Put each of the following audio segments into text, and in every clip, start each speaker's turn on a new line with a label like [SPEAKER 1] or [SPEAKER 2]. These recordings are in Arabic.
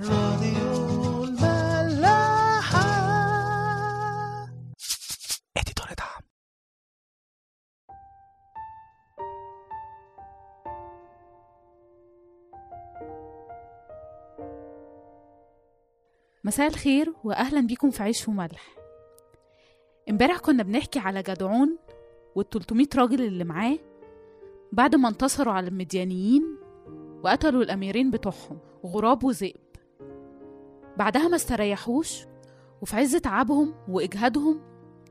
[SPEAKER 1] راديو الملاحة.
[SPEAKER 2] اديتور دعم
[SPEAKER 3] مساء الخير واهلا بيكم في عيش وملح. امبارح كنا بنحكي على جدعون وال300 راجل اللي معاه بعد ما انتصروا على المديانيين وقتلوا الأميرين بتوعهم غراب وذئب. بعدها ما استريحوش وفي عز تعبهم وإجهادهم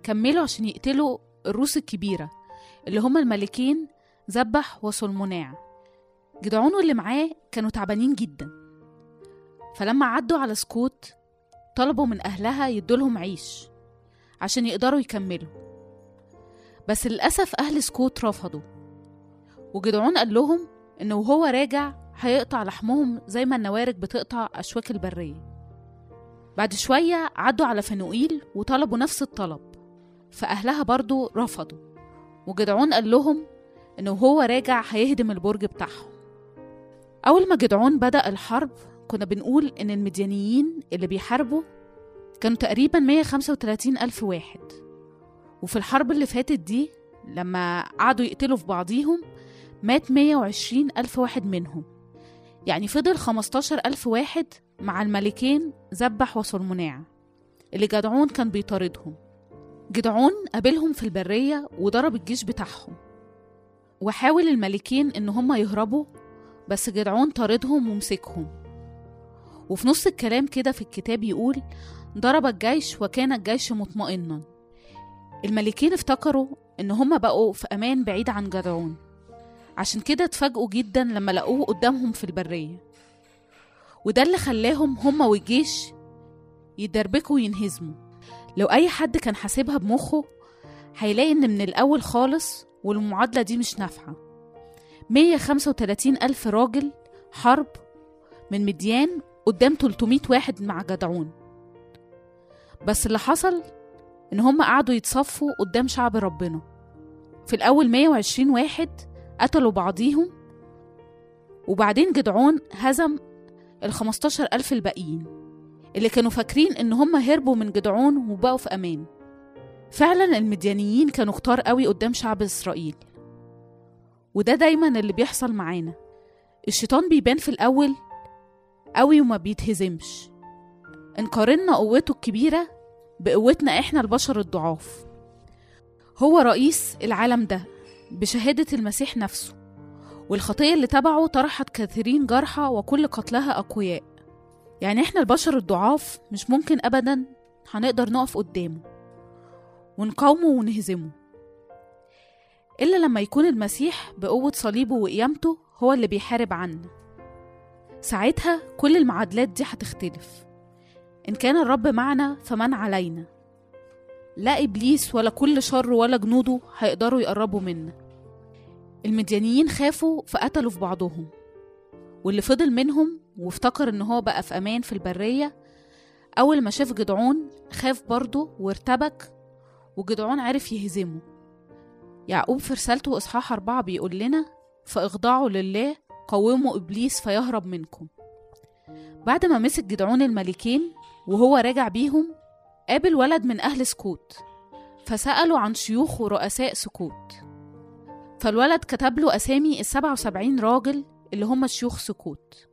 [SPEAKER 3] كملوا عشان يقتلوا الروس الكبيرة اللي هما الملكين ذبح وسلموناع. جدعون واللي معاه كانوا تعبانين جدا. فلما عدوا على سكوت طلبوا من أهلها يدولهم عيش عشان يقدروا يكملوا. بس للأسف أهل سكوت رفضوا وجدعون قال لهم إنه وهو راجع هيقطع لحمهم زي ما النوارج بتقطع أشواك البرية. بعد شوية عدوا على فنوئيل وطلبوا نفس الطلب فأهلها برضو رفضوا وجدعون قال لهم إنه وهو راجع هيهدم البرج بتاعهم. أول ما جدعون بدأ الحرب كنا بنقول إن المديانيين اللي بيحاربوا كانوا تقريبا 135 ألف واحد. وفي الحرب اللي فاتت دي لما قعدوا يقتلوا في بعضيهم مات 120 ألف واحد منهم. يعني فضل 15 ألف واحد مع الملكين ذبح وسلموناع اللي جدعون كان بيطاردهم. جدعون قابلهم في البرية وضرب الجيش بتاعهم. وحاول الملكين إن هما يهربوا بس جدعون طاردهم ومسكهم. وفي نص الكلام كده في الكتاب يقول ضرب الجيش وكان الجيش مطمئنا. الملكين افتكروا إن هما بقوا في أمان بعيد عن جدعون. عشان كده اتفاجئوا جدا لما لقوه قدامهم في البرية. وده اللي خلاهم هما والجيش يدربكوا وينهزموا. لو أي حد كان حاسبها بمخه هيلاقي إن من الأول خالص والمعادلة دي مش نافعة. 135 ألف راجل حرب من مديان قدام 300 واحد مع جدعون. بس اللي حصل إن هم قعدوا يتصفوا قدام شعب ربنا. في الأول 120 واحد قتلوا بعضيهم وبعدين جدعون هزم ال 15 ألف الباقيين اللي كانوا فاكرين إن هم هربوا من جدعون وبقوا في أمان. فعلا المديانيين كانوا كتار قوي قدام شعب إسرائيل. وده دايما اللي بيحصل معانا. الشيطان بيبان في الأول قوي وما بيتهزمش. انقارنا قوته الكبيرة بقوتنا إحنا البشر الضعاف. هو رئيس العالم ده. بشهادة المسيح نفسه والخطية اللي تبعه طرحت كثيرين جرحى وكل قتلها أقوياء. يعني إحنا البشر الضعاف مش ممكن أبدا هنقدر نقف قدامه ونقاومه ونهزمه. إلا لما يكون المسيح بقوة صليبه وقيامته هو اللي بيحارب عنا. ساعتها كل المعادلات دي هتختلف. إن كان الرب معنا فمن علينا. لا إبليس ولا كل شر ولا جنوده هيقدروا يقربوا منا المديانيين خافوا فقتلوا في بعضهم. واللي فضل منهم وافتكر إن هو بقى في أمان في البرية أول ما شاف جدعون خاف برضه وارتبك وجدعون عرف يهزمه. يعقوب في رسالته إصحاح أربعة بيقول لنا فاخضعوا لله قوموا إبليس فيهرب منكم. بعد ما مسك جدعون الملكين وهو راجع بيهم قابل ولد من أهل سكوت فسألوا عن شيوخ ورؤساء سكوت. فالولد كتب له أسامي السبعة وسبعين راجل اللي هم شيوخ سكوت.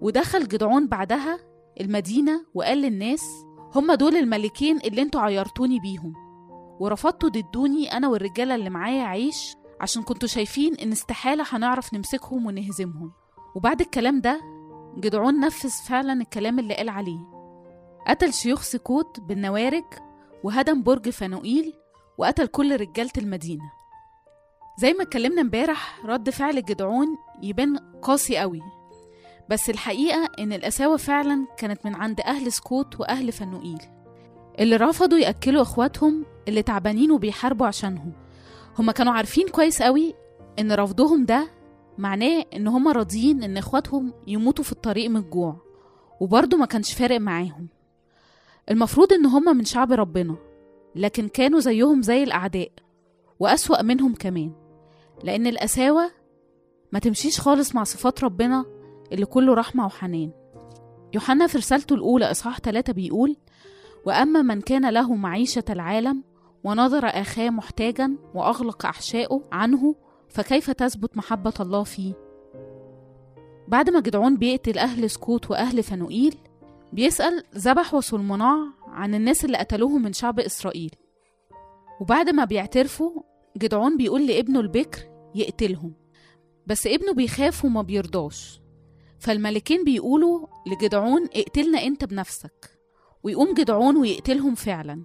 [SPEAKER 3] ودخل جدعون بعدها المدينة وقال للناس هم دول الملكين اللي أنتوا عيرتوني بيهم ورفضتوا ضدوني أنا والرجالة اللي معايا عيش عشان كنتوا شايفين إن استحالة هنعرف نمسكهم ونهزمهم. وبعد الكلام ده جدعون نفذ فعلا الكلام اللي قال عليه. قتل شيوخ سكوت بالنوارج وهدم برج فنوئيل وقتل كل رجالة المدينة. زي ما اتكلمنا امبارح رد فعل جدعون يبان قاسي قوي. بس الحقيقة إن القساوة فعلا كانت من عند أهل سكوت وأهل فنوئيل اللي رفضوا يأكلوا إخواتهم اللي تعبانين وبيحاربوا عشانهم. هما كانوا عارفين كويس قوي إن رفضهم ده معناه إن هما راضيين إن إخواتهم يموتوا في الطريق من الجوع. وبرضه ما كانش فارق معاهم. المفروض إن هما من شعب ربنا لكن كانوا زيهم زي الأعداء وأسوأ منهم كمان لأن القساوة ما تمشيش خالص مع صفات ربنا اللي كله رحمة وحنان. يوحنا في رسالته الأولى إصحاح 3 بيقول وأما من كان له معيشة العالم ونظر أخاه محتاجا وأغلق أحشائه عنه فكيف تثبت محبة الله فيه؟ بعد ما جدعون بيقتل أهل سكوت وأهل فنوئيل بيسأل ذبح وسلمناع عن الناس اللي قتلوهم من شعب إسرائيل. وبعد ما بيعترفوا جدعون بيقول لابنه البكر يقتلهم. بس ابنه بيخاف وما بيرضاش. فالملكين بيقولوا لجدعون اقتلنا انت بنفسك. ويقوم جدعون ويقتلهم فعلا.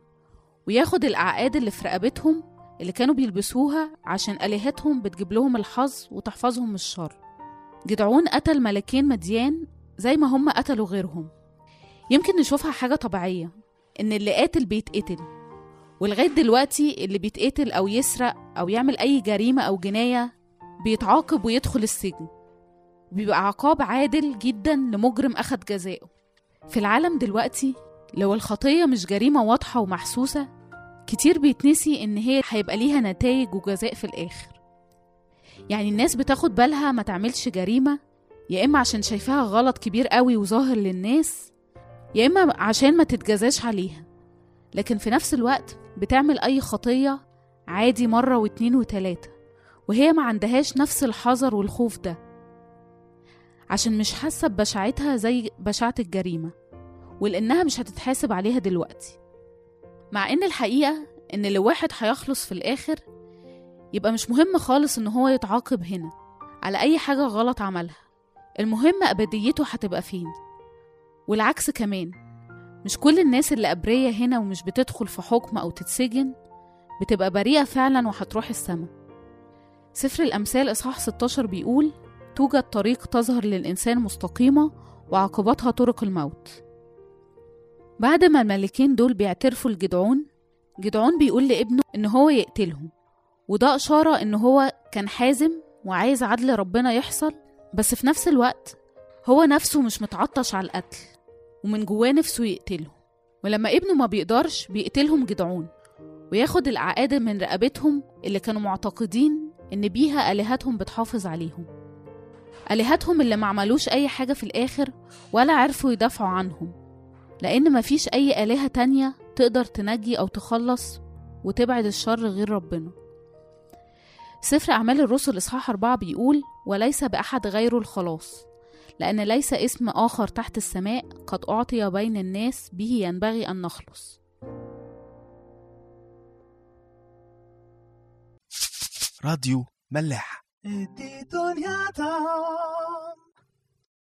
[SPEAKER 3] وياخد الأعقاد اللي في رقبتهم اللي كانوا بيلبسوها عشان آلهتهم بتجيب لهم الحظ وتحفظهم من الشر. جدعون قتل ملكين مديان زي ما هم قتلوا غيرهم. يمكن نشوفها حاجة طبيعية إن اللي قاتل بيتقتل. ولغاية دلوقتي اللي بيتقتل أو يسرق أو يعمل أي جريمة أو جناية بيتعاقب ويدخل السجن. بيبقى عقاب عادل جدا لمجرم أخد جزاءه في العالم دلوقتي لو الخطية مش جريمة واضحة ومحسوسة كتير بيتنسي إن هي هيبقى ليها نتائج وجزاء في الآخر. يعني الناس بتاخد بالها ما تعملش جريمة يا إما عشان شايفاها غلط كبير قوي وظاهر للناس يا إما عشان ما تتجازاش عليها لكن في نفس الوقت بتعمل أي خطية عادي مرة واتنين وتلاتة وهي ما عندهاش نفس الحذر والخوف ده. عشان مش حاسة ببشاعتها زي بشاعة الجريمة ولأنها مش هتتحاسب عليها دلوقتي. مع إن الحقيقة إن لو واحد هيخلص في الآخر يبقى مش مهم خالص إن هو يتعاقب هنا على أي حاجة غلط عملها المهم أبديته هتبقى فين. والعكس كمان. مش كل الناس اللي أبرية هنا ومش بتدخل في حكم أو تتسجن بتبقى بريئة فعلا وهتروح السما. سفر الأمثال إصحاح 16 بيقول توجد طريق تظهر للإنسان مستقيمة وعاقبتها طرق الموت. بعد ما الملكين دول بيعترفوا لجدعون جدعون بيقول لابنه إن هو يقتلهم وده إشارة إن هو كان حازم وعايز عدل ربنا يحصل بس في نفس الوقت هو نفسه مش متعطش على القتل. ومن جواه نفسه يقتلهم. ولما ابنه ما بيقدرش بيقتلهم جدعون وياخد العقاد من رقبتهم اللي كانوا معتقدين إن بيها آلهتهم بتحافظ عليهم. آلهتهم اللي ما عملوش أي حاجة في الآخر ولا عرفوا يدافعوا عنهم. لأن مفيش أي آلهة تانية تقدر تنجي أو تخلص وتبعد الشر غير ربنا. سفر أعمال الرسل إصحاح أربعة بيقول وليس بأحد غيره الخلاص لأن ليس اسم آخر تحت السماء قد أعطي بين الناس به ينبغي أن نخلص.
[SPEAKER 1] راديو ملاح.
[SPEAKER 2] دي دنيا دام